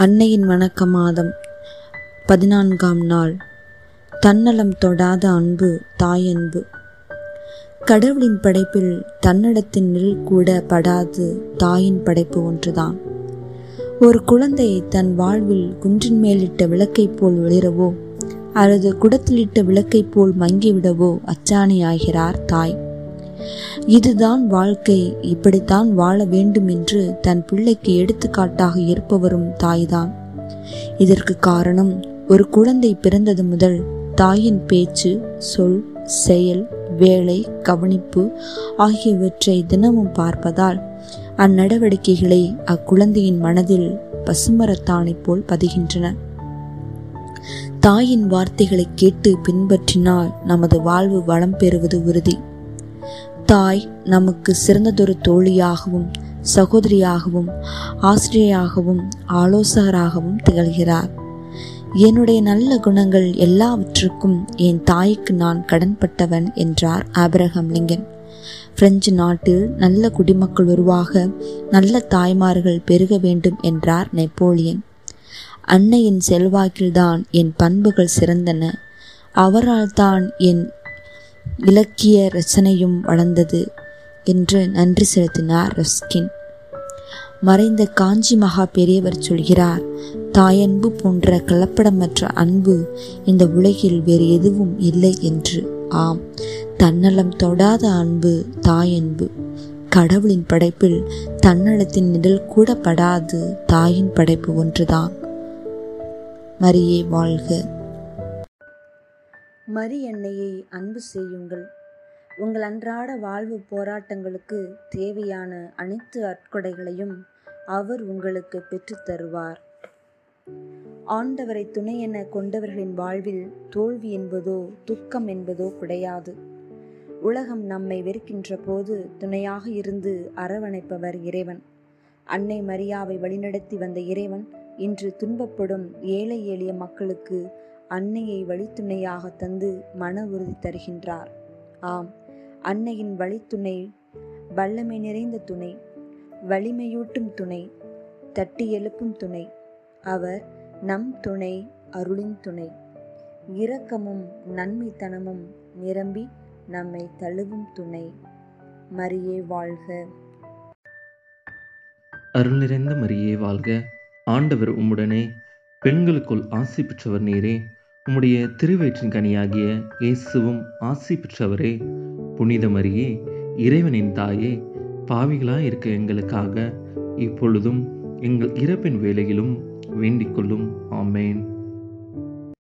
அன்னையின் வணக்க மாதம் பதினான்காம் நாள். தன்னலம் தொடாத அன்பு தாயன்பு. கடவுளின் படைப்பில் தன்னடத்தின் நில் கூட படாது தாயின் படைப்பு ஒன்றுதான். ஒரு குழந்தை தன் வாழ்வில் குன்றின் மேலிட்ட விளக்கைப் போல் ஒளிரவோ அல்லது குடத்திலிட்ட விளக்கைப் போல் மங்கிவிடவோ அச்சாணியாகிறார் தாய். இதுதான் வாழ்க்கை இப்படித்தான் வாழ வேண்டும் என்று தன் பிள்ளைக்கு எடுத்துக்காட்டாக இருப்பவரும் தாய்தான். இதற்கு காரணம் ஒரு குழந்தை பிறந்தது முதல் தாயின் பேச்சு சொல் செயல் வேலை கவனிப்பு ஆகியவற்றை தினமும் பார்ப்பதால் அந்நடவடிக்கைகளை அக்குழந்தையின் மனதில் பசுமரத்தானை போல் பதிகின்றன. தாயின் வார்த்தைகளை கேட்டு பின்பற்றினால் நமது வாழ்வு வளம் பெறுவது உறுதி. தாய் நமக்கு சிறந்ததொரு தோழியாகவும் சகோதரியாகவும் ஆசிரியராகவும் ஆலோசகராகவும் திகழ்கிறார். என்னுடைய நல்ல குணங்கள் எல்லாவற்றுக்கும் என் தாய்க்கு நான் கடன்பட்டவன் என்றார் ஆபிரகம் லிங்கன். பிரெஞ்சு நாட்டில் நல்ல குடிமக்கள் உருவாக நல்ல தாய்மார்கள் பெருக வேண்டும் என்றார் நெப்போலியன். அன்னையின் செல்வாக்கில்தான் என் பண்புகள் சிறந்தன. அவரால் தான் என் இலக்கிய ரச்சனையும் வளர்ந்தது என்று நன்றி செலுத்தினார் ரஸ்கின். மறைந்த காஞ்சி மகா பெரியவர் சொல்கிறார் தாயன்பு போன்ற கலப்படமற்ற அன்பு இந்த உலகில் வேறு எதுவும் இல்லை என்று. ஆம் தன்னலம் தொடாத அன்பு தாயன்பு. கடவுளின் படைப்பில் தன்னலத்தின் நிழல் கூட படாது தாயின் படைப்பு ஒன்றுதான். மரியே வாழ்க. மரி எண்ணெயை அன்பு செய்யுங்கள். உங்கள் அன்றாட வாழ்வு போராட்டங்களுக்கு தேவையான அனைத்து அற்கொடைகளையும் அவர் உங்களுக்கு பெற்றுத் தருவார். ஆண்டவரை துணை என கொண்டவர்களின் வாழ்வில் தோல்வி என்பதோ துக்கம் என்பதோ கிடையாது. உலகம் நம்மை வெறுக்கின்ற போது துணையாக இருந்து அரவணைப்பவர் இறைவன். அன்னை மரியாவை வழிநடத்தி வந்த இறைவன் இன்று துன்பப்படும் ஏழை எளிய மக்களுக்கு அன்னையை வழித்துணையாக தந்து மன உறுதி தருகின்றார். ஆம் அன்னையின் வழித்துணை வல்லமை நிறைந்த துணை வலிமையூட்டும் துணை தட்டி எழுப்பும் துணை. அவர் நம் துணை அருளின் துணை. இரக்கமும் நன்மைத்தனமும் நிரம்பி நம்மை தழுவும் துணை. மரியே வாழ்க. அருள் நிறைந்த மரியே வாழ்க. ஆண்டவர் உம்முடனே பெண்களுக்குள் ஆசி பெற்றவர் நீரே. உம்முடைய திருவயிற்றின் கனியாகிய இயேசுவும் ஆசி பெற்றவரே புனிதமரியே இறைவனின் தாயே பாவிகளாக இருக்க எங்களுக்காக இப்பொழுதும் எங்கள் இறப்பின் வேலையிலும் வேண்டிக் கொள்ளும் ஆமேன்.